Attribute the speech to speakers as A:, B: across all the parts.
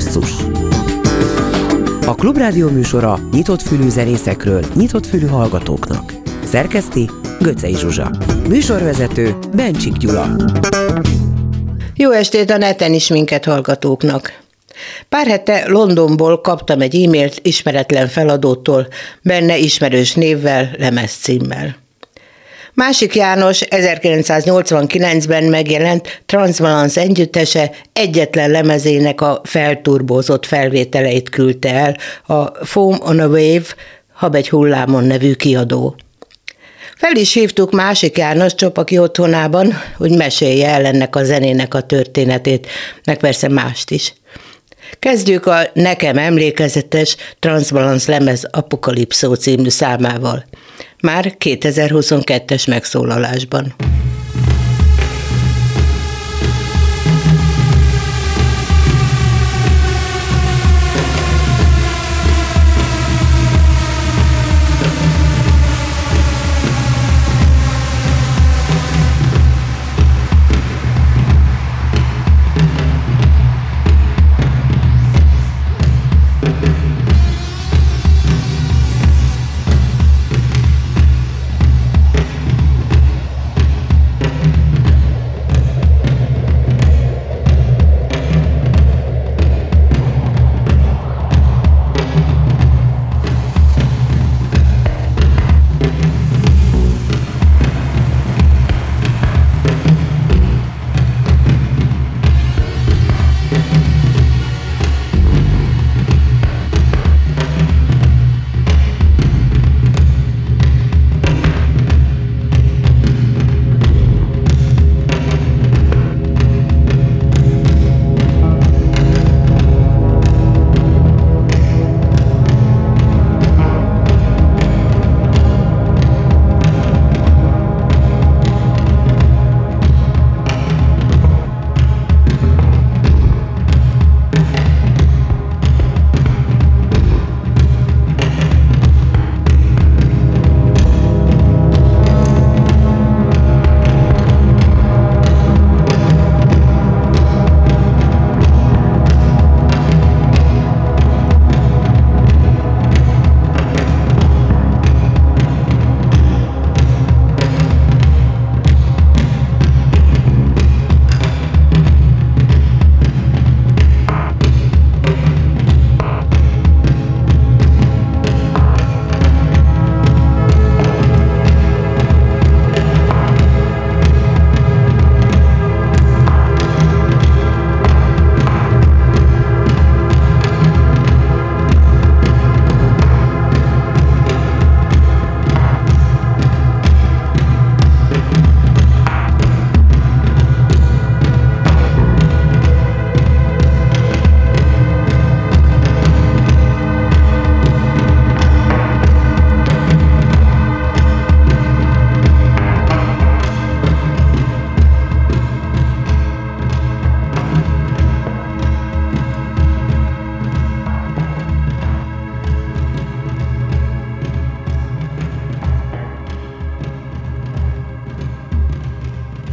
A: Basszus A Klubrádió műsora nyitott fülű zenészekről, nyitott fülű hallgatóknak. Szerkeszti Göcej Zsuzsa. Műsorvezető Bencsik Gyula.
B: Jó estét a neten is minket hallgatóknak. Pár hete Londonból kaptam egy e-mailt ismeretlen feladótól, benne ismerős névvel, lemez címmel. Másik János 1989-ben megjelent Transbalance együttese egyetlen lemezének a felturbózott felvételeit küldte el a Foam on a Wave, Habegy hullámon nevű kiadó. Fel is hívtuk másik János Csopaki otthonában, hogy mesélje el ennek a zenének a történetét, meg persze mást is. Kezdjük a nekem emlékezetes Transbalance lemez Apokalipszó című számával. Már 2022-es megszólalásban.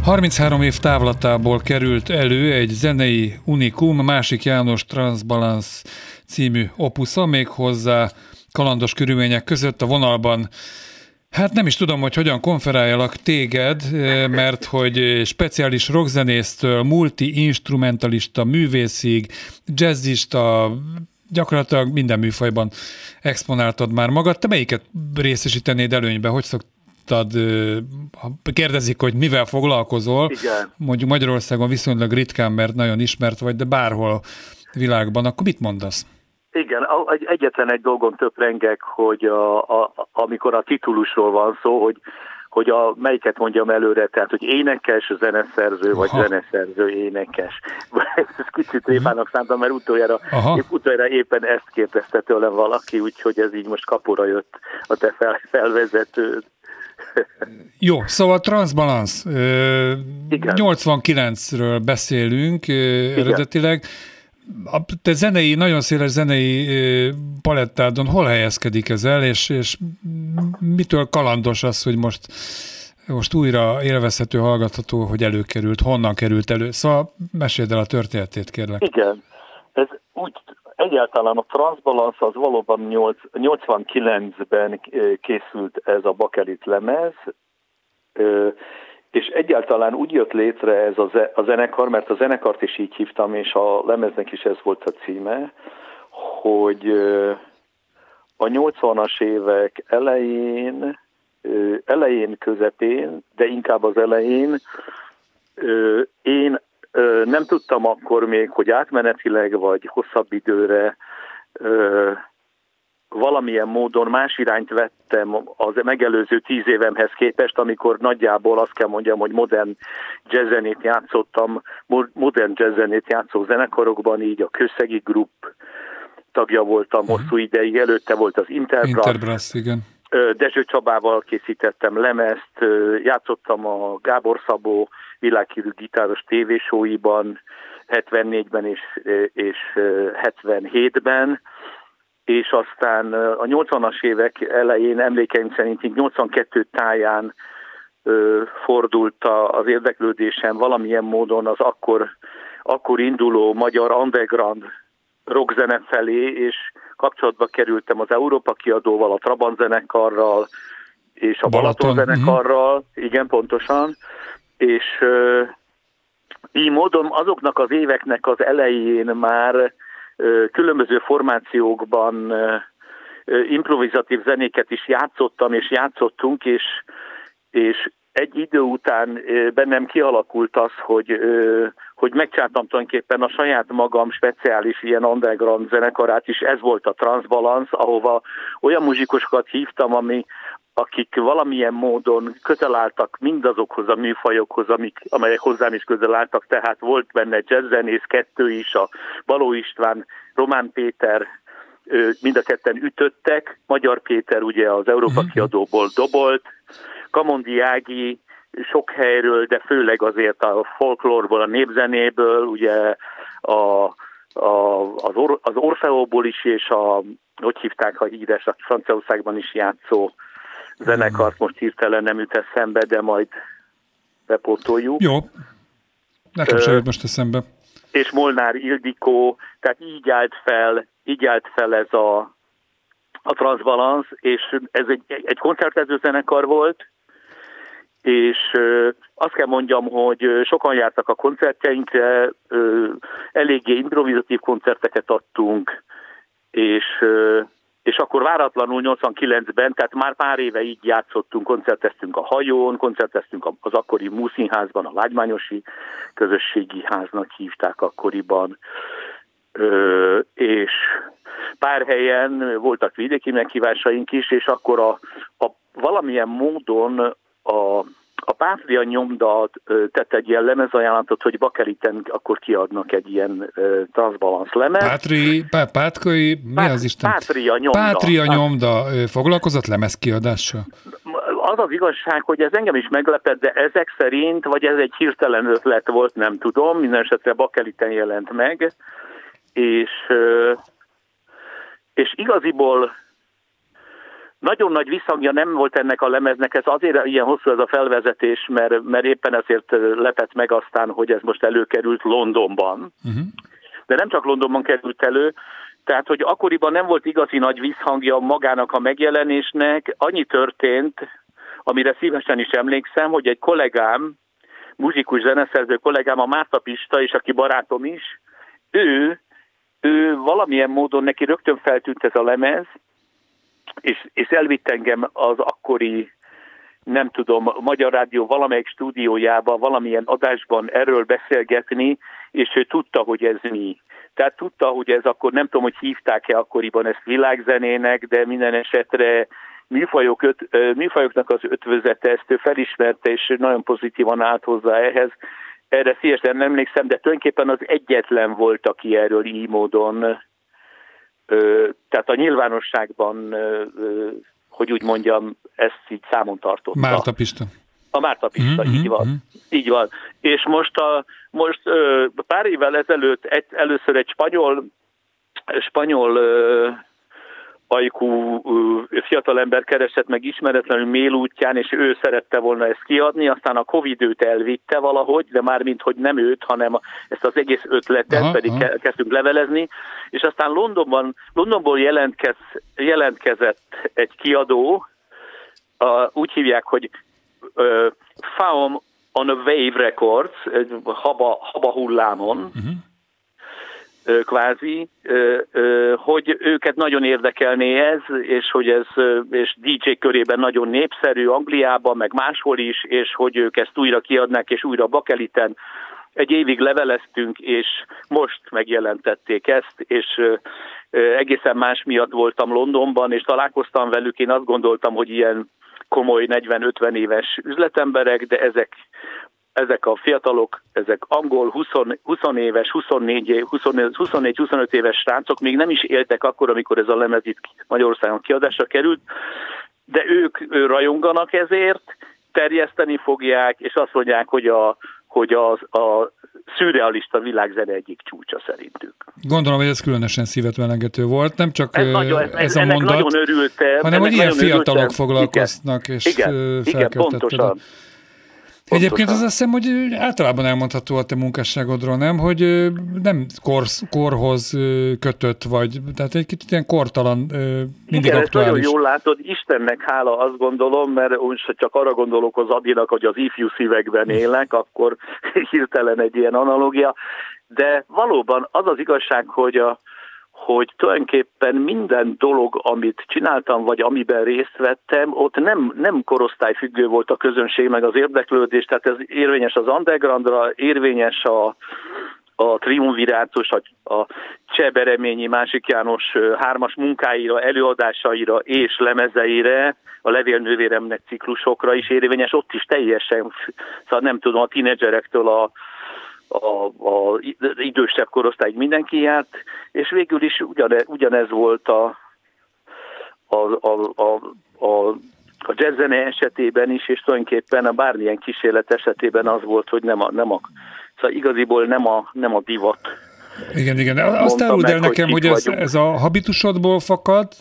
C: Harminchárom év távlatából került elő egy zenei unikum, másik János Transbalance című opusza, még hozzá kalandos körülmények között a vonalban Hát nem is tudom, hogy hogyan konferáljalak téged, mert hogy speciális rockzenésztől, multi-instrumentalista, művészig, jazzista, gyakorlatilag minden műfajban exponáltad már magad. Te melyiket részesítenéd előnybe? Hogy szok, mondtad, kérdezik, hogy mivel foglalkozol,
D: Igen.
C: mondjuk Magyarországon viszonylag ritkán, mert nagyon ismert vagy, de bárhol világban, akkor mit mondasz?
D: Igen, egyetlen egy dolgon töprengek, hogy a, a, amikor a titulusról van szó, hogy hogy a, melyiket mondjam előre, tehát hogy énekes, zeneszerző, vagy Aha. zeneszerző, énekes. Ez kicsit tréfának szántam, mert utoljára, épp, utoljára éppen ezt kérdezte tőlem valaki, úgyhogy ez így most kapura jött a te fel, felvezetőd.
C: Jó, szóval Transbalance. 89-ről beszélünk Igen. eredetileg. A te zenei, nagyon széles zenei palettádon hol helyezkedik ez el, és, és mitől kalandos az, hogy most most újra élvezhető, hallgatható, hogy előkerült, honnan került elő. Szóval meséld el a történetét, kérlek.
D: Igen. Ez úgy egyáltalán a Transbalance az valóban 89-ben készült ez a bakelit lemez, és egyáltalán úgy jött létre ez a zenekar, mert a zenekart is így hívtam, és a lemeznek is ez volt a címe, hogy a 80-as évek elején, elején, közepén, de inkább az elején én nem tudtam akkor még, hogy átmenetileg vagy hosszabb időre valamilyen módon más irányt vettem az megelőző tíz évemhez képest, amikor nagyjából azt kell mondjam, hogy modern jazzzenét játszottam, modern jazzzenét játszó zenekarokban, így a Köszegi Group tagja voltam uh-huh. hosszú ideig, előtte volt az Interbrass.
C: Interbrass, igen.
D: Dezső Csabával készítettem lemezt, játszottam a Gábor Szabó világhírű gitáros tévésóiban 74-ben és, és 77-ben, és aztán a 80-as évek elején emlékeim szerint 82 táján fordult az érdeklődésem valamilyen módon az akkor, akkor induló magyar underground rockzene felé, és kapcsolatba kerültem az Európa kiadóval, a Trabant zenekarral, és a Balaton, Balaton zenekarral, uh-huh. igen, pontosan, és uh, így módon azoknak az éveknek az elején már uh, különböző formációkban uh, improvizatív zenéket is játszottam, és játszottunk, és, és egy idő után bennem kialakult az, hogy, hogy megcsáltam tulajdonképpen a saját magam speciális ilyen underground zenekarát is, ez volt a Transbalance, ahova olyan muzsikusokat hívtam, ami, akik valamilyen módon közel álltak mindazokhoz a műfajokhoz, amik, amelyek hozzám is közel álltak, tehát volt benne jazzzenész kettő is, a Baló István, Román Péter, mind a ketten ütöttek, Magyar Péter ugye az Európa mhm. kiadóból dobolt, Kamondi Ági sok helyről, de főleg azért a folklórból, a népzenéből, ugye a, a, az, or, az Orfeóból is, és a, hogy hívták a híres, a Franciaországban is játszó zenekart, most hirtelen nem üt eszembe, de majd bepótoljuk.
C: Jó, nekem sem jött most eszembe.
D: És Molnár Ildikó, tehát így állt fel, így állt fel ez a, a Transbalance, és ez egy, egy koncertező zenekar volt, és azt kell mondjam, hogy sokan jártak a koncertjeinkre, eléggé improvizatív koncerteket adtunk, és, és akkor váratlanul 89-ben, tehát már pár éve így játszottunk, koncerteztünk a hajón, koncerteztünk az akkori Múszínházban, a Lágymányosi Közösségi Háznak hívták akkoriban, és pár helyen voltak vidéki meghívásaink is, és akkor a, a valamilyen módon a, a Pátria nyomda tett egy ilyen lemezajánlatot, hogy Bakeliten akkor kiadnak egy ilyen transzbalansz lemez.
C: Pátri, pá, pátkai, mi Pát, az Isten?
D: Pátria nyomda.
C: Pátria nyomda foglalkozott lemezkiadással?
D: Az az igazság, hogy ez engem is meglepett, de ezek szerint, vagy ez egy hirtelen ötlet volt, nem tudom, minden esetre Bakeliten jelent meg, és, és igaziból nagyon nagy visszhangja nem volt ennek a lemeznek, ez azért ilyen hosszú ez a felvezetés, mert, mert éppen ezért lepett meg aztán, hogy ez most előkerült Londonban. Uh-huh. De nem csak Londonban került elő, tehát, hogy akkoriban nem volt igazi nagy visszhangja magának a megjelenésnek, annyi történt, amire szívesen is emlékszem, hogy egy kollégám, muzsikus zeneszerző kollégám, a Márta Pista, és aki barátom is, ő, ő valamilyen módon neki rögtön feltűnt ez a lemez, és, és elvitt engem az akkori, nem tudom, Magyar Rádió valamelyik stúdiójába, valamilyen adásban erről beszélgetni, és ő tudta, hogy ez mi. Tehát tudta, hogy ez akkor, nem tudom, hogy hívták-e akkoriban ezt világzenének, de minden esetre műfajok öt, műfajoknak az ötvözete, ezt ő felismerte, és nagyon pozitívan állt hozzá ehhez. Erre szívesen nem emlékszem, de tulajdonképpen az egyetlen volt, aki erről így módon tehát a nyilvánosságban, hogy úgy mondjam, ezt így számon tartotta.
C: Márta Pista.
D: A Márta Pista, mm-hmm, így van. Mm-hmm. Így van. És most, a, most pár évvel ezelőtt egy, először egy spanyol, spanyol ajkú fiatalember keresett meg ismeretlenül mail útján, és ő szerette volna ezt kiadni, aztán a Covid őt elvitte valahogy, de már mint hogy nem őt, hanem ezt az egész ötletet aha, pedig aha. kezdtünk levelezni, és aztán Londonban, Londonból jelentkez, jelentkezett egy kiadó, a, úgy hívják, hogy uh, Faum on a Wave Records, haba, haba hullámon, uh-huh kvázi, hogy őket nagyon érdekelné ez, és hogy ez és DJ körében nagyon népszerű Angliában, meg máshol is, és hogy ők ezt újra kiadnák, és újra bakeliten. Egy évig leveleztünk, és most megjelentették ezt, és egészen más miatt voltam Londonban, és találkoztam velük, én azt gondoltam, hogy ilyen komoly 40-50 éves üzletemberek, de ezek ezek a fiatalok, ezek angol 20, 20 éves, 24, 24-25 éves srácok még nem is éltek akkor, amikor ez a lemez itt Magyarországon kiadásra került, de ők rajonganak ezért, terjeszteni fogják, és azt mondják, hogy a, hogy az, a szürrealista világzene egyik csúcsa szerintük.
C: Gondolom, hogy ez különösen szívet melengető volt, nem csak ez, nagyon, ez, ez a mondat,
D: nagyon örültem,
C: hanem hogy ilyen fiatalok örültem. foglalkoznak, és
D: igen, igen, pontosan.
C: Egyébként az azt hiszem, hogy általában elmondható a te munkásságodról, nem? Hogy nem korsz, korhoz kötött vagy, tehát egy kicsit ilyen kortalan, mindig Igen, aktuális.
D: nagyon jól látod, Istennek hála azt gondolom, mert úgy csak arra gondolok az Adinak, hogy az ifjú szívekben élek, akkor hirtelen egy ilyen analógia, de valóban az az igazság, hogy a, hogy tulajdonképpen minden dolog, amit csináltam, vagy amiben részt vettem, ott nem, nem korosztályfüggő volt a közönség, meg az érdeklődés, tehát ez érvényes az undergroundra, érvényes a, a triumvirátus, a, a Csebereményi Másik János hármas munkáira, előadásaira és lemezeire, a levélnővéremnek ciklusokra is érvényes, ott is teljesen, szóval nem tudom, a tínedzserektől a, a, a idősebb korosztályig mindenki járt, és végül is ugyanez, ugyanez volt a, a, a, a, a a jazzzene esetében is, és tulajdonképpen a bármilyen kísérlet esetében az volt, hogy nem a, nem a szóval igaziból nem a, nem a divat.
C: Igen, igen. Azt áruld el nekem, hogy, hogy ez, ez a habitusodból fakad,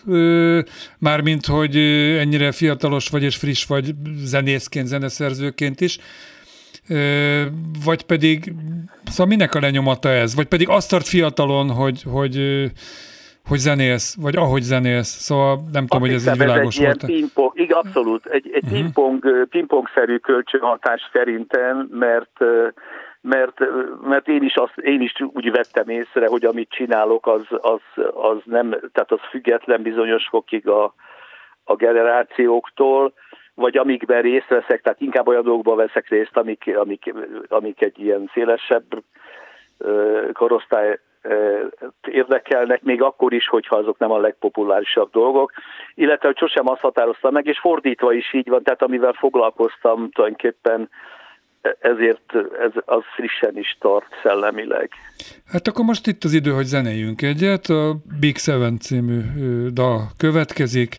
C: mármint, hogy ennyire fiatalos vagy és friss vagy zenészként, zeneszerzőként is, vagy pedig, szóval minek a lenyomata ez? Vagy pedig azt tart fiatalon, hogy, hogy, hogy zenélsz, vagy ahogy zenélsz, szóval nem azt tudom, hogy ez így világos
D: ez volt. Pingpong, igen, abszolút, egy, egy uh-huh. pingpong, pingpongszerű kölcsönhatás szerintem, mert mert, mert én, is azt, én is úgy vettem észre, hogy amit csinálok, az, az, az nem, tehát az független bizonyos fokig a, a generációktól, vagy amikben részt veszek, tehát inkább olyan dolgokban veszek részt, amik, amik, amik egy ilyen szélesebb korosztály érdekelnek, még akkor is, hogyha azok nem a legpopulárisabb dolgok, illetve hogy sosem azt határoztam meg, és fordítva is így van, tehát amivel foglalkoztam tulajdonképpen ezért ez az frissen is tart szellemileg.
C: Hát akkor most itt az idő, hogy zenéljünk egyet. A Big Seven című dal következik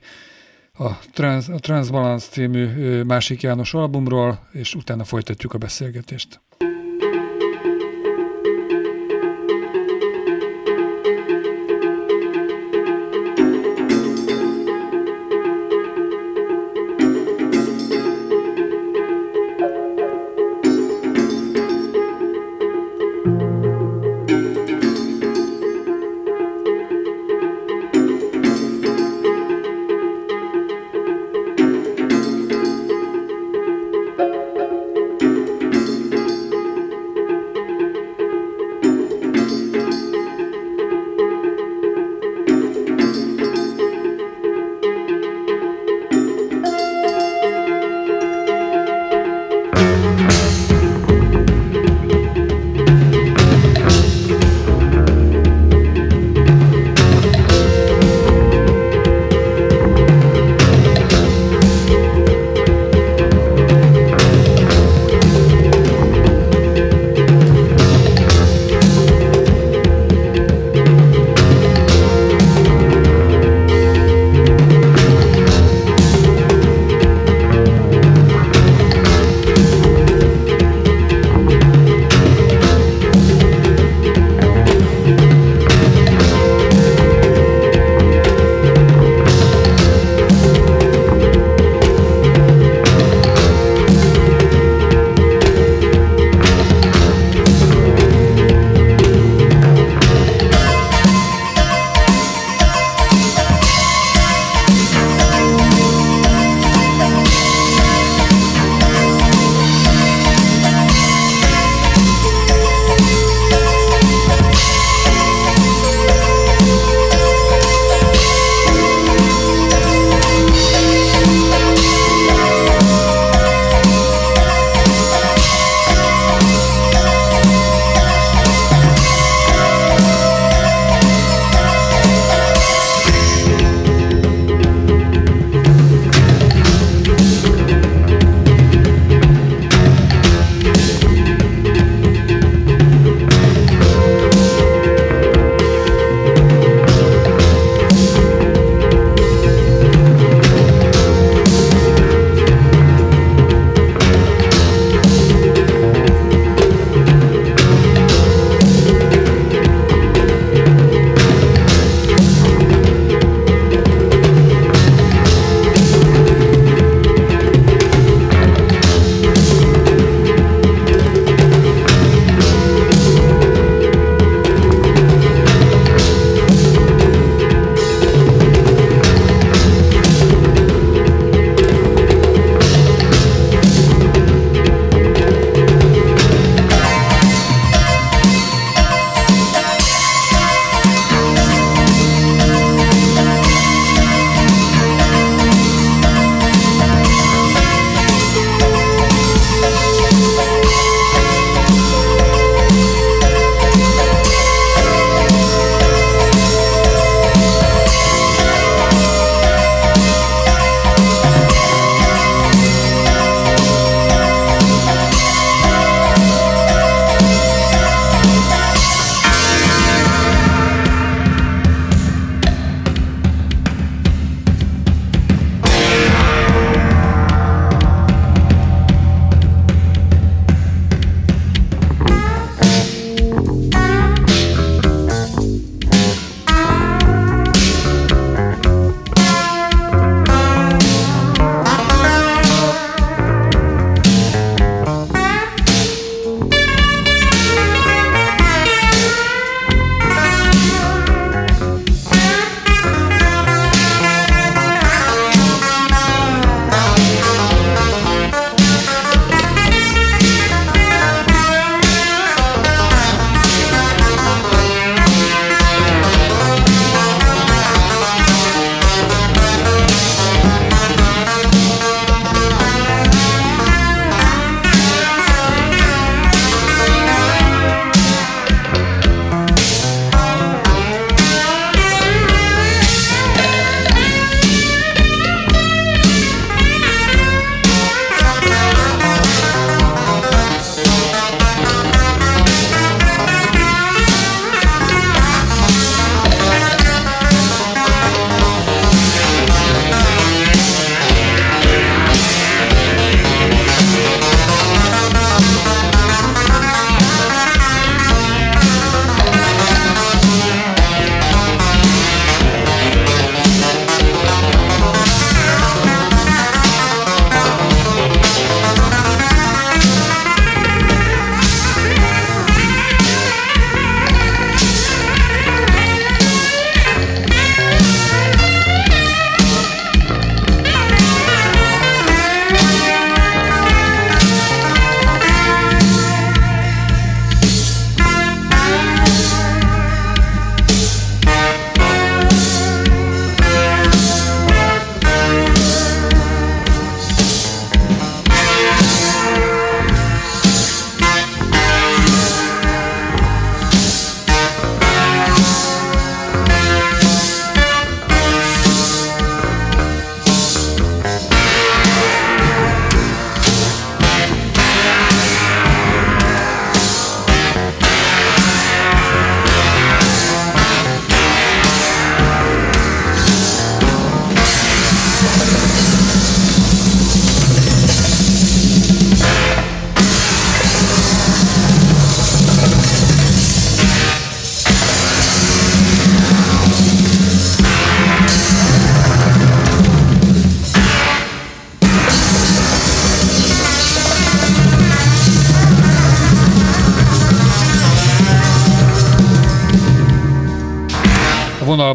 C: a, Trans, a Transbalance című másik János albumról, és utána folytatjuk a beszélgetést.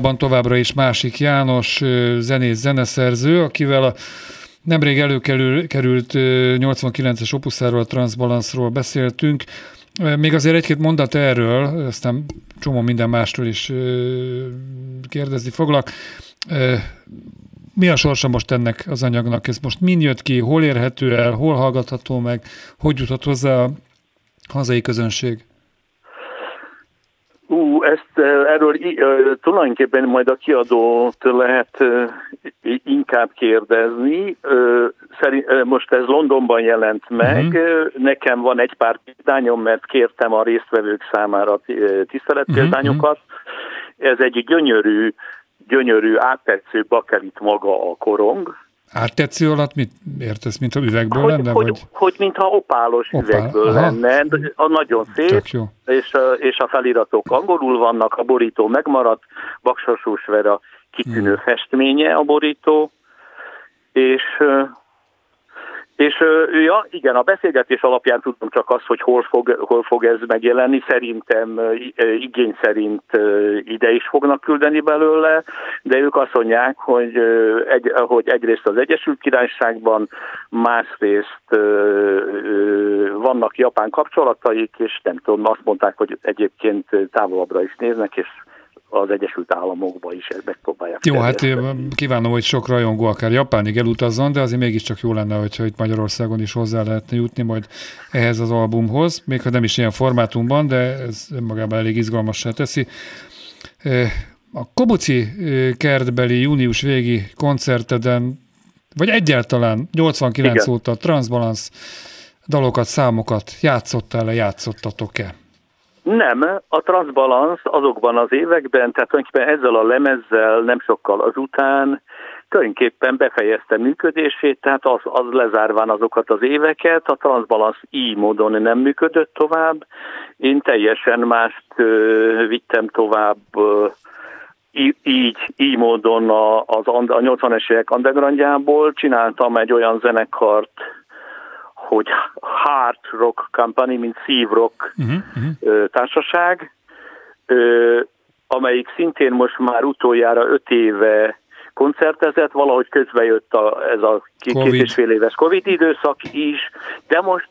C: Vonalban továbbra is másik János, zenész, zeneszerző, akivel a nemrég előkerült 89-es opuszáról, a Transbalance-ról beszéltünk. Még azért egy-két mondat erről, aztán csomó minden másról is kérdezni foglak. Mi a sorsa most ennek az anyagnak? Ez most mind jött ki, hol érhető el, hol hallgatható meg, hogy jutott hozzá a hazai közönség?
D: Ezt erről tulajdonképpen majd a kiadót lehet inkább kérdezni. most ez Londonban jelent meg. Uh-huh. Nekem van egy pár példányom, mert kértem a résztvevők számára tiszteletpéldányokat. Uh-huh. Ez egy gyönyörű, gyönyörű, áttetsző bakelit maga a korong
C: Áttetsző alatt mit értesz, mint a üvegből
D: hogy,
C: lenne?
D: Hogy, vagy? hogy mintha opálos Opál. üvegből Aha. lenne, a nagyon szép, jó. És, és a feliratok angolul vannak, a borító megmaradt, Baksasós Vera kitűnő hmm. festménye a borító, és és ja, igen, a beszélgetés alapján tudom csak azt, hogy hol fog, hol fog ez megjelenni. Szerintem igény szerint ide is fognak küldeni belőle, de ők azt mondják, hogy, egy, hogy egyrészt az Egyesült Királyságban, másrészt vannak japán kapcsolataik, és nem tudom, azt mondták, hogy egyébként távolabbra is néznek, és az Egyesült Államokba is ezt megpróbálják.
C: Jó, hát kívánom, hogy sok rajongó akár Japánig elutazzon, de azért mégiscsak jó lenne, hogyha itt Magyarországon is hozzá lehetne jutni majd ehhez az albumhoz, még ha nem is ilyen formátumban, de ez magában elég izgalmassá teszi. A Kobuci kertbeli június végi koncerteden, vagy egyáltalán 89 Igen. óta Transbalance dalokat, számokat játszottál-e, játszottatok-e?
D: Nem, a Transbalance azokban az években, tehát tulajdonképpen ezzel a lemezzel nem sokkal azután tulajdonképpen befejezte működését, tehát az, az lezárván azokat az éveket, a Transbalance így módon nem működött tovább. Én teljesen mást ö, vittem tovább ö, így, így módon az, a 80-es évek undergroundjából csináltam egy olyan zenekart, hogy Hard Rock Company, mint Steve Rock uh-huh, uh-huh. társaság, amelyik szintén most már utoljára öt éve koncertezett, valahogy közben jött a, ez a két, COVID. két és fél éves Covid időszak is, de most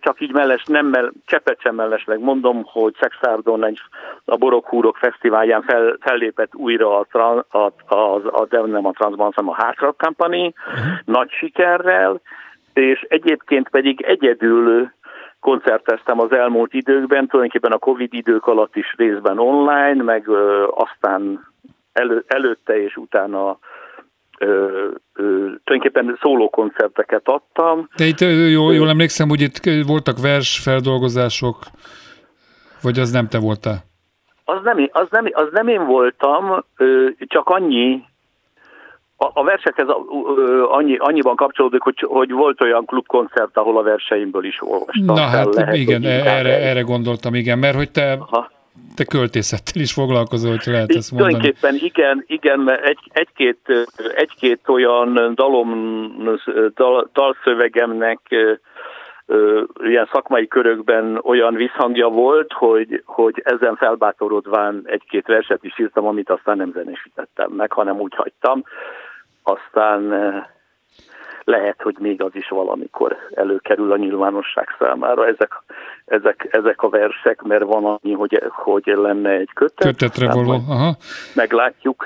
D: csak így melles, nem mell, csepet sem mellesleg mondom, hogy Szexárdon egy a Borokhúrok Fesztiválján fel, fellépett újra a, a, a, a, de nem a Transban, hanem a Hard Rock Company, uh-huh. nagy sikerrel, és egyébként pedig egyedül koncerteztem az elmúlt időkben, tulajdonképpen a Covid idők alatt is részben online, meg aztán elő, előtte és utána ö, ö, tulajdonképpen szólókoncerteket adtam.
C: De itt jól, jól emlékszem, hogy itt voltak versfeldolgozások, vagy az nem te voltál?
D: Az nem, az nem, az nem én voltam, csak annyi, a, a versekhez annyi, annyiban kapcsolódik, hogy, hogy volt olyan klubkoncert, ahol a verseimből is olvastam.
C: Na hát lehet, igen, erre, erre gondoltam, igen, mert hogy te, Aha. te költészettel is foglalkozol, hogy lehet ezt mondani.
D: Tulajdonképpen igen, igen, mert egy, egy-két, egy-két olyan dalom, dal, dalszövegemnek ilyen szakmai körökben olyan visszhangja volt, hogy, hogy ezen felbátorodván egy-két verset is írtam, amit aztán nem zenésítettem meg, hanem úgy hagytam aztán eh, lehet, hogy még az is valamikor előkerül a nyilvánosság számára ezek, ezek, ezek a versek, mert van annyi, hogy, hogy lenne egy kötet.
C: Kötetre való, aha.
D: Meglátjuk.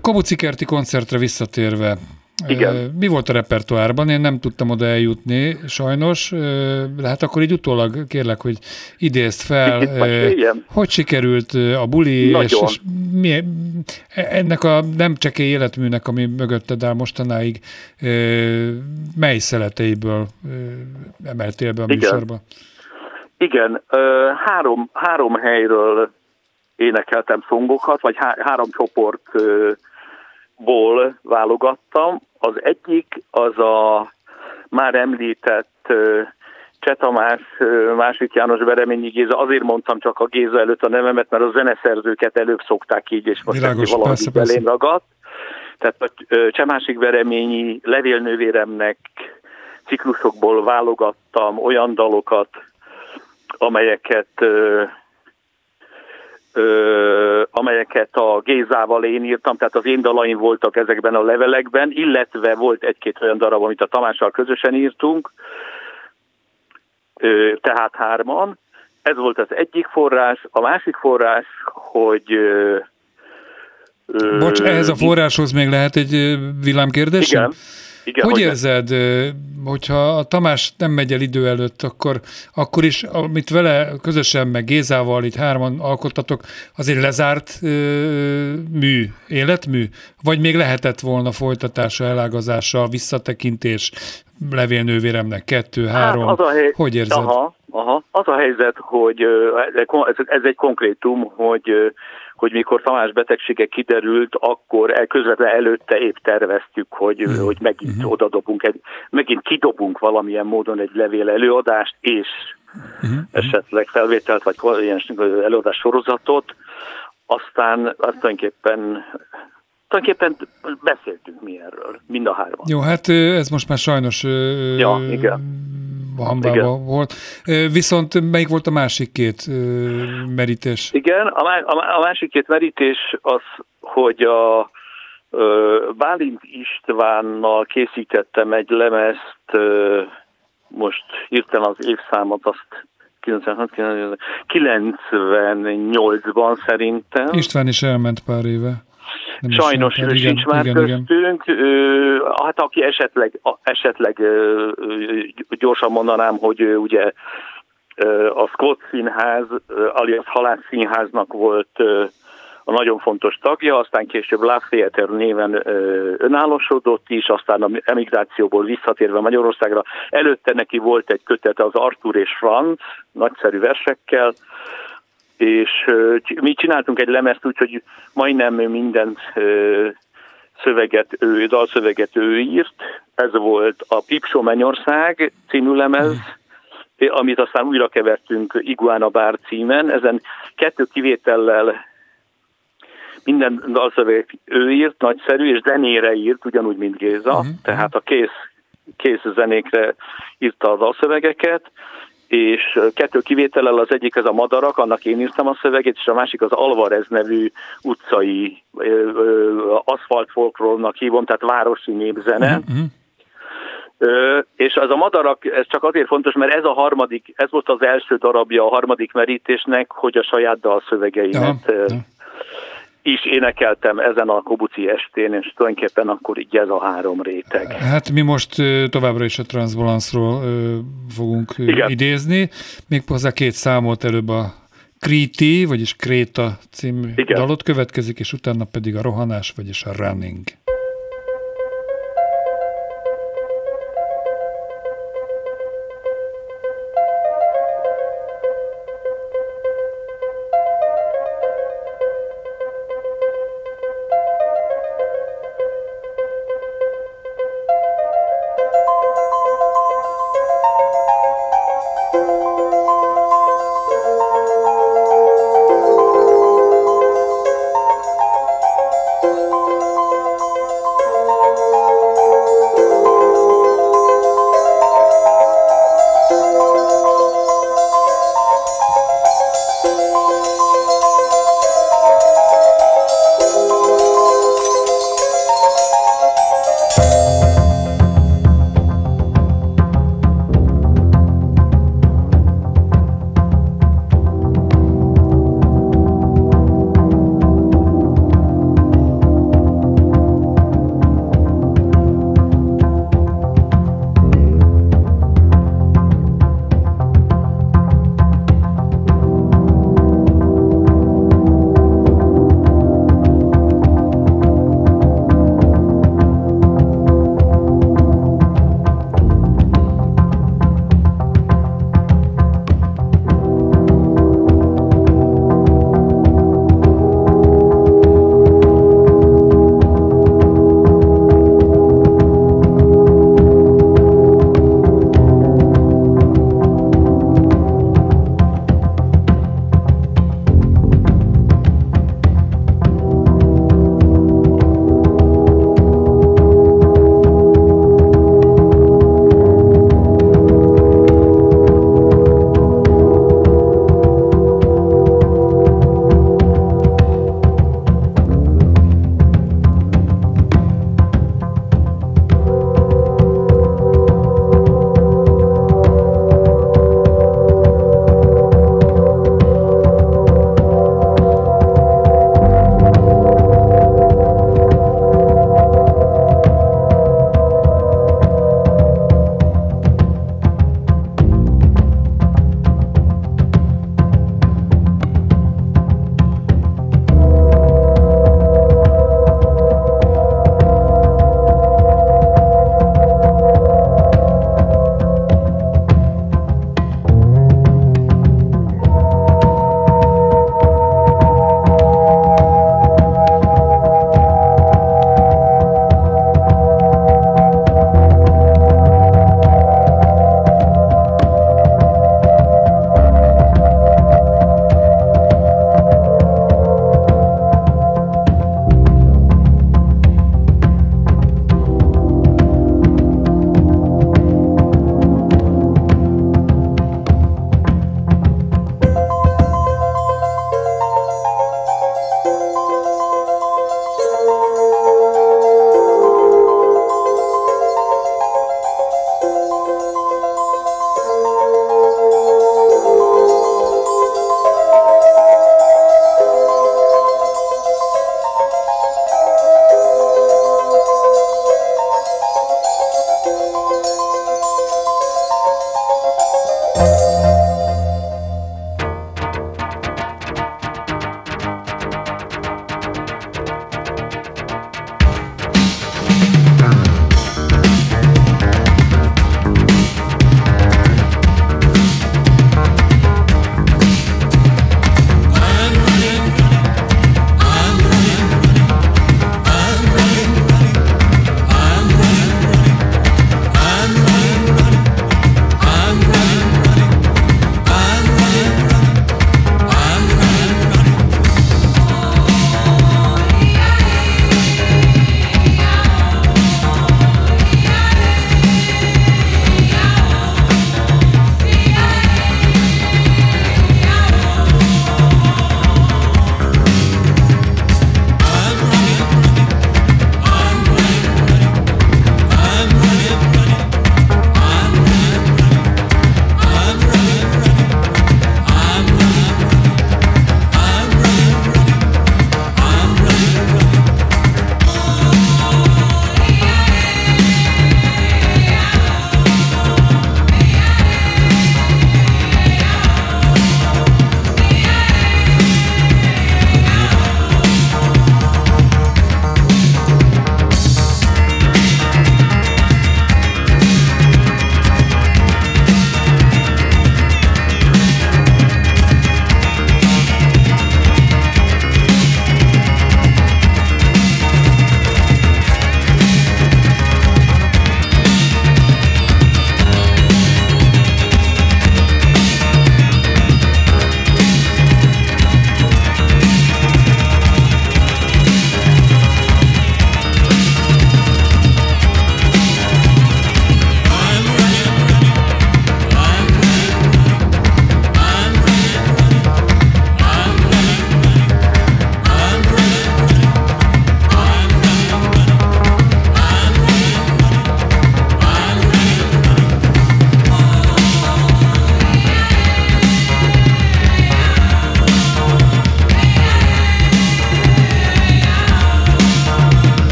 C: Kobuci kerti koncertre visszatérve,
D: igen.
C: Mi volt a repertoárban? Én nem tudtam oda eljutni, sajnos. Hát akkor így utólag kérlek, hogy idézd fel,
D: Igen.
C: hogy sikerült a buli, Nagyon. és, és mi, e, ennek a nem csekély életműnek, ami mögötted áll mostanáig, mely szeleteiből emeltél be a
D: Igen.
C: műsorba?
D: Igen, három, három helyről énekeltem szongokat, vagy há, három csoport ból válogattam. Az egyik az a már említett Cseh Tamás, másik János Bereményi Géza, azért mondtam csak a Géza előtt a nevemet, mert a zeneszerzőket előbb szokták így, és most Világos, valahogy persze, persze. elén ragadt. Tehát a Csemásik Bereményi levélnővéremnek ciklusokból válogattam olyan dalokat, amelyeket ö, amelyeket a Gézával én írtam, tehát az én dalaim voltak ezekben a levelekben, illetve volt egy-két olyan darab, amit a Tamással közösen írtunk, ö, tehát hárman. Ez volt az egyik forrás. A másik forrás, hogy ö,
C: Bocs, ehhez a forráshoz még lehet egy villámkérdés?
D: Igen.
C: Igen, hogy, hogy érzed, hogyha a Tamás nem megy el idő előtt, akkor, akkor is, amit vele közösen, meg Gézával, így hárman alkottatok, azért lezárt ö, mű, életmű? Vagy még lehetett volna folytatása, elágazása, visszatekintés levélnővéremnek kettő, hát három? Hát az a hely... Hogy érzed?
D: Aha, aha. Az a helyzet, hogy ez egy konkrétum, hogy hogy mikor Tamás betegsége kiderült, akkor közvetlen előtte épp terveztük, hogy, uh-huh. hogy megint uh-huh. odadobunk, egy, megint kidobunk valamilyen módon egy levél előadást, és uh-huh. esetleg felvételt, vagy ilyen előadás sorozatot, aztán azt tulajdonképpen beszéltünk mi erről, mind a hárman.
C: Jó, hát ez most már sajnos ja, igen hambába volt. Viszont melyik volt a másik két merítés?
D: Igen, a, másik két merítés az, hogy a Bálint Istvánnal készítettem egy lemezt, most hirtelen az évszámot, azt 98-ban szerintem.
C: István is elment pár éve.
D: Nem Sajnos ő sincs már igen, köztünk. Igen. Hát aki esetleg, esetleg gyorsan mondanám, hogy ugye a Scott Színház, alias Halász Színháznak volt a nagyon fontos tagja, aztán később Love Theater néven önállosodott is, aztán a emigrációból visszatérve Magyarországra. Előtte neki volt egy kötet az Arthur és Franz, nagyszerű versekkel, és mi csináltunk egy lemezt úgy, hogy majdnem minden szöveget ő, dalszöveget ő írt. Ez volt a Pipsó Mennyország című lemez, amit aztán újra kevertünk Iguana Bár címen. Ezen kettő kivétellel minden dalszöveget ő írt, nagyszerű, és zenére írt, ugyanúgy, mint Géza, uh-huh. tehát a kész, kész zenékre írta a dalszövegeket, és kettő kivétellel az egyik ez a Madarak, annak én írtam a szöveget, és a másik az Alvarez nevű utcai aszfalt folklórnak hívom, tehát városi népzene. Uh-huh. Ö, és az a madarak, ez csak azért fontos, mert ez a harmadik, ez volt az első darabja a harmadik merítésnek, hogy a saját dalszövegeimet ja, ja is énekeltem ezen a Kobuci estén, és tulajdonképpen akkor így ez a három réteg.
C: Hát mi most továbbra is a Transbalanszról fogunk Igen. idézni, méghozzá két számot előbb a Kriti, vagyis Kréta című Igen. dalot következik, és utána pedig a rohanás, vagyis a running.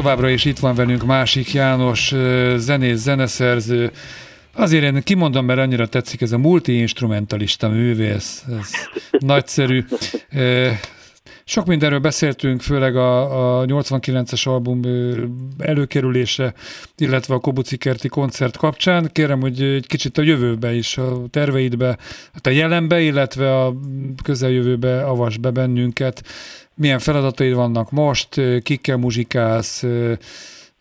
C: Továbbra is itt van velünk másik János, zenész, zeneszerző. Azért én kimondom, mert annyira tetszik ez a multi-instrumentalista művész. Ez nagyszerű. Sok mindenről beszéltünk, főleg a, a 89-es album előkerülése, illetve a Kobuci Kerti koncert kapcsán. Kérem, hogy egy kicsit a jövőbe is, a terveidbe, hát a jelenbe, illetve a közeljövőbe avas be bennünket. Milyen feladataid vannak most, kikkel muzsikálsz,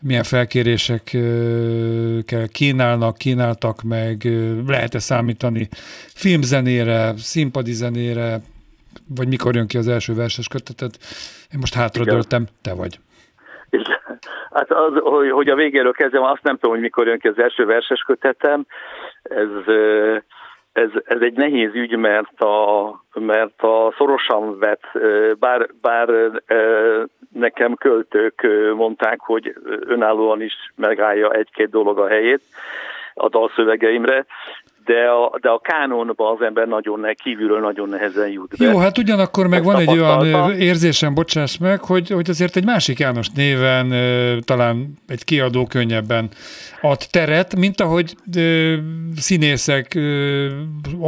C: milyen felkérésekkel kínálnak, kínáltak meg, lehet-e számítani filmzenére, színpadi zenére, vagy mikor jön ki az első verses kötetet. Én most hátradőltem, te vagy.
D: Igen. Hát az, hogy, hogy a végéről kezdem, azt nem tudom, hogy mikor jön ki az első verses kötetem. Ez, ez, ez egy nehéz ügy, mert a, mert a szorosan vett, bár, bár nekem költők mondták, hogy önállóan is megállja egy-két dolog a helyét a dalszövegeimre, de a, de a kánonba az ember nagyon ne, kívülről nagyon nehezen jut
C: be. Jó, hát ugyanakkor meg van egy olyan érzésem, bocsáss meg, hogy, hogy azért egy másik János néven talán egy kiadó könnyebben ad teret, mint ahogy ö, színészek ö,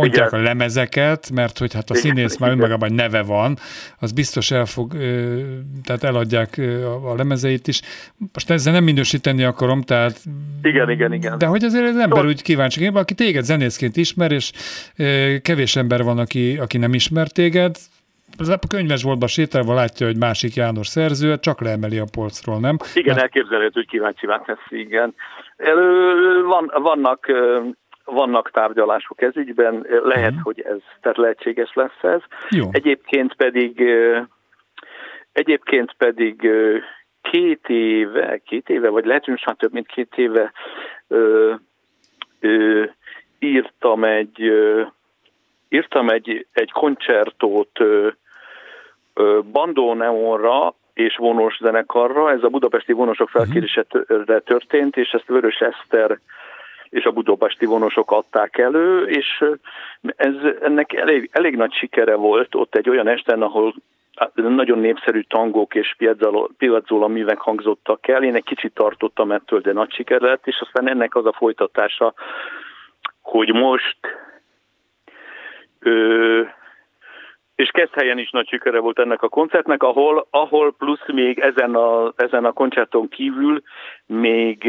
C: Igen. a lemezeket, mert hogy hát a Igen. színész már önmagában neve van, az biztos el fog, ö, tehát eladják a, a lemezeit is. Most ezzel nem minősíteni akarom, tehát...
D: Igen, igen, igen.
C: De hogy azért az ember szóval- úgy kíváncsi, aki téged zenészként ismer, és kevés ember van, aki, aki nem ismer téged, a könyvesboltban sétálva látja, hogy másik János szerző, csak leemeli a polcról, nem?
D: Igen, Mert... elképzelhető, hogy kíváncsi lesz, igen. Van, vannak vannak tárgyalások ez ügyben, lehet, uh-huh. hogy ez tehát lehetséges lesz ez. Jó. Egyébként pedig egyébként pedig két éve, két éve, vagy lehet, hogy már több mint két éve ö, ö, írtam egy írtam egy, egy koncertót ö, ö, Bandó Neonra, és vonós zenekarra. Ez a budapesti vonosok mhm. felkérésére történt, és ezt Vörös Eszter és a budapesti vonosok adták elő, és ez, ennek elég, elég nagy sikere volt ott egy olyan esten, ahol nagyon népszerű tangók és piazzola művek hangzottak el. Én egy kicsit tartottam ettől, de nagy siker lett, és aztán ennek az a folytatása, hogy most ö, és helyen is nagy sikere volt ennek a koncertnek, ahol, ahol plusz még ezen a, ezen a koncerton kívül még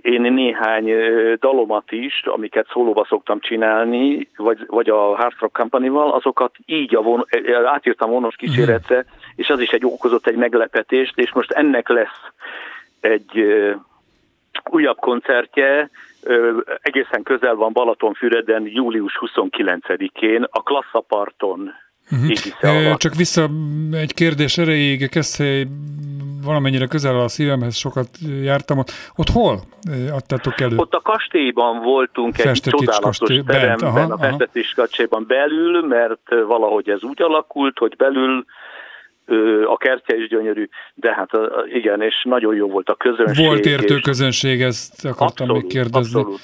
D: én néhány dalomat is, amiket szólóba szoktam csinálni, vagy, vagy a Hard Rock Company-val, azokat így a von, átírtam vonos kíséretre, és az is egy okozott egy meglepetést, és most ennek lesz egy újabb koncertje, egészen közel van Balatonfüreden, július 29-én, a Klasszaparton
C: Uh-huh. Csak vissza egy kérdés erejéig, Keszthely valamennyire közel a szívemhez, sokat jártam ott. Ott hol adtátok elő?
D: Ott a kastélyban voltunk egy csodálatos kastély, teremben, bent, aha, a festetés kastélyban belül, mert valahogy ez úgy alakult, hogy belül a kertje is gyönyörű, de hát igen, és nagyon jó volt a közönség.
C: Volt értő és... közönség, ezt akartam abszolút, még kérdezni. Abszolút.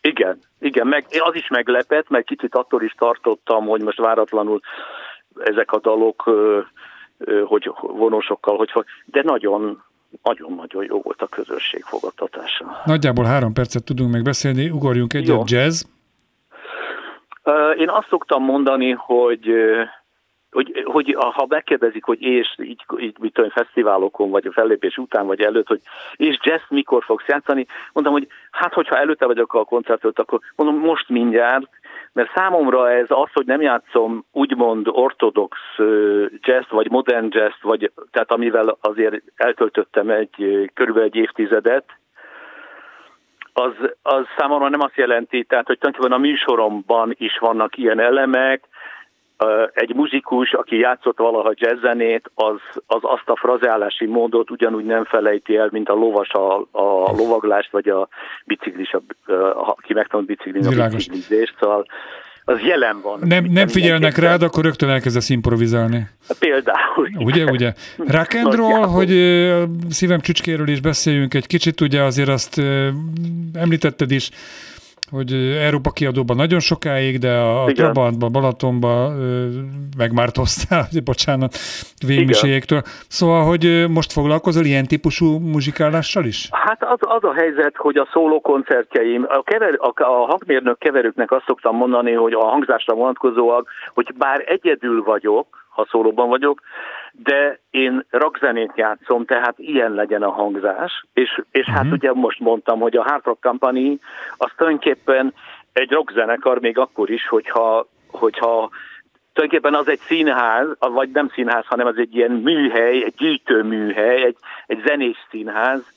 D: Igen, igen, meg, az is meglepett, mert kicsit attól is tartottam, hogy most váratlanul ezek a dalok, hogy vonosokkal, hogy de nagyon, nagyon-nagyon jó volt a közösség fogadtatása.
C: Nagyjából három percet tudunk meg beszélni, ugorjunk egyet, jazz.
D: Én azt szoktam mondani, hogy hogy, hogy ha megkérdezik, hogy és így, így mit tudom, fesztiválokon, vagy a fellépés után, vagy előtt, hogy és jazz mikor fogsz játszani, mondom, hogy hát hogyha előtte vagyok a koncertot, akkor mondom most mindjárt, mert számomra ez az, hogy nem játszom úgymond ortodox jazz vagy modern jazz, vagy, tehát amivel azért eltöltöttem egy körülbelül egy évtizedet, az, az számomra nem azt jelenti, tehát hogy tulajdonképpen a műsoromban is vannak ilyen elemek, egy muzikus, aki játszott valaha jazzzenét, az, az azt a frazálási módot ugyanúgy nem felejti el, mint a lovas a, a lovaglást, vagy a biciklis, a, aki megtanult biciklin a biciklizést, szóval az jelen van.
C: Nem, nem figyelnek rád, akkor rögtön elkezdesz improvizálni.
D: Például.
C: Ugye, ugye. Rock and roll, hogy szívem csücskéről is beszéljünk egy kicsit, ugye azért azt említetted is, hogy Európa kiadóban nagyon sokáig, de a Igen. Trabantba, Balatonba megmártoztál, bocsánat, végmiségéktől. Szóval, hogy most foglalkozol ilyen típusú muzsikálással is?
D: Hát az, az a helyzet, hogy a szóló koncertjeim, a, kever, a, a hangmérnök keverőknek azt szoktam mondani, hogy a hangzásra vonatkozóak, hogy bár egyedül vagyok, ha szólóban vagyok, de én rockzenét játszom, tehát ilyen legyen a hangzás, és, és uh-huh. hát mhm. ugye most mondtam, hogy a Hard Rock Company az tulajdonképpen egy rockzenekar még akkor is, hogyha, hogyha tulajdonképpen az egy színház, vagy nem színház, hanem az egy ilyen műhely, egy gyűjtőműhely, egy, egy zenés színház,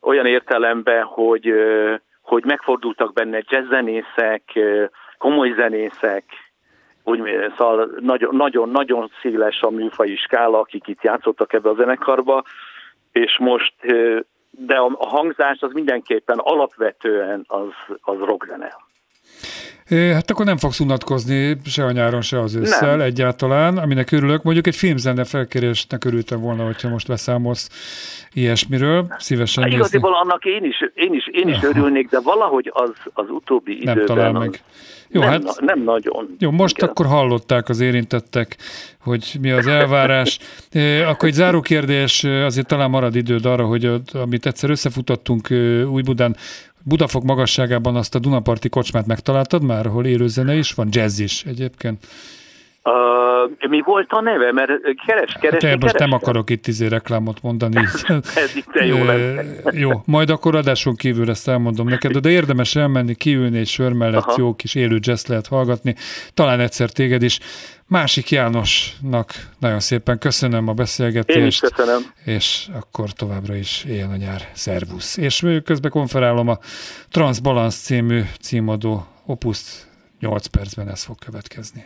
D: olyan értelemben, hogy, hogy megfordultak benne jazzzenészek, komoly zenészek, úgy, szóval nagyon-nagyon széles a műfai skála, akik itt játszottak ebbe a zenekarba, és most, de a hangzás az mindenképpen alapvetően az, az rockzene.
C: Hát akkor nem fogsz unatkozni se a nyáron, se az ősszel nem. egyáltalán, aminek örülök. Mondjuk egy filmzene felkérésnek örültem volna, hogyha most beszámolsz ilyesmiről. Szívesen hát,
D: Igaziból annak én is, én is, én is örülnék, de valahogy az, az utóbbi nem időben... Talál meg. Az, jó, nem, hát, nem nagyon.
C: Jó, most Igen. akkor hallották az érintettek, hogy mi az elvárás. akkor egy záró kérdés, azért talán marad időd arra, hogy amit egyszer összefutottunk Újbudán, Budafok magasságában azt a Dunaparti kocsmát megtaláltad már, ahol élőzene is van, jazz is egyébként?
D: Uh, mi volt a neve? Mert keres, keres,
C: hát most nem akarok itt izé reklámot mondani.
D: Ez itt jó lesz.
C: jó, majd akkor adáson kívül ezt elmondom neked, de érdemes elmenni, kiülni egy sör mellett, Aha. jó kis élő jazz lehet hallgatni, talán egyszer téged is. Másik Jánosnak nagyon szépen köszönöm a beszélgetést. Én is
D: köszönöm.
C: És akkor továbbra is éljen a nyár. Szervusz. És közben konferálom a Transbalance című címadó opuszt 8 percben ez fog következni.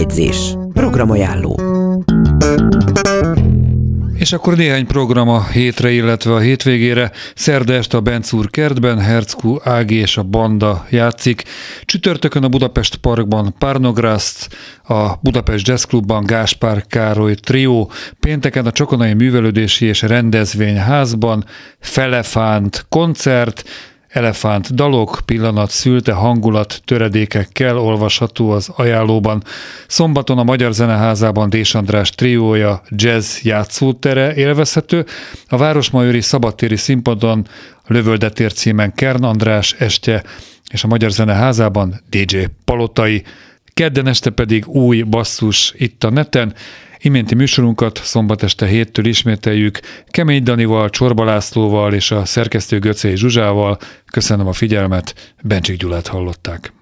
A: Előjegyzés. Programajánló.
C: És akkor néhány program a hétre, illetve a hétvégére. Szerda este a Bencúr kertben Herckú Ági és a Banda játszik. Csütörtökön a Budapest Parkban Párnograszt, a Budapest Jazz Clubban Gáspár Károly Trio, pénteken a Csokonai Művelődési és Rendezvényházban Felefánt koncert, Elefánt dalok, pillanat szülte hangulat töredékekkel olvasható az ajánlóban. Szombaton a Magyar Zeneházában Dés András triója jazz játszótere élvezhető, a Városmajori Szabadtéri színpadon Lövöldetér címen Kern András estje, és a Magyar Zeneházában DJ Palotai. Kedden este pedig új basszus itt a neten, Iménti műsorunkat szombat este héttől ismételjük Kemény Danival, Csorba Lászlóval és a szerkesztő Göcé Zsuzsával. Köszönöm a figyelmet, Bencsik Gyulát hallották.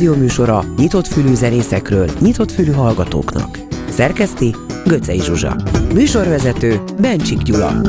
A: Klubrádió műsora nyitott fülű zenészekről, nyitott fülű hallgatóknak. Szerkeszti Göcej Zsuzsa. Műsorvezető Bencsik Gyula.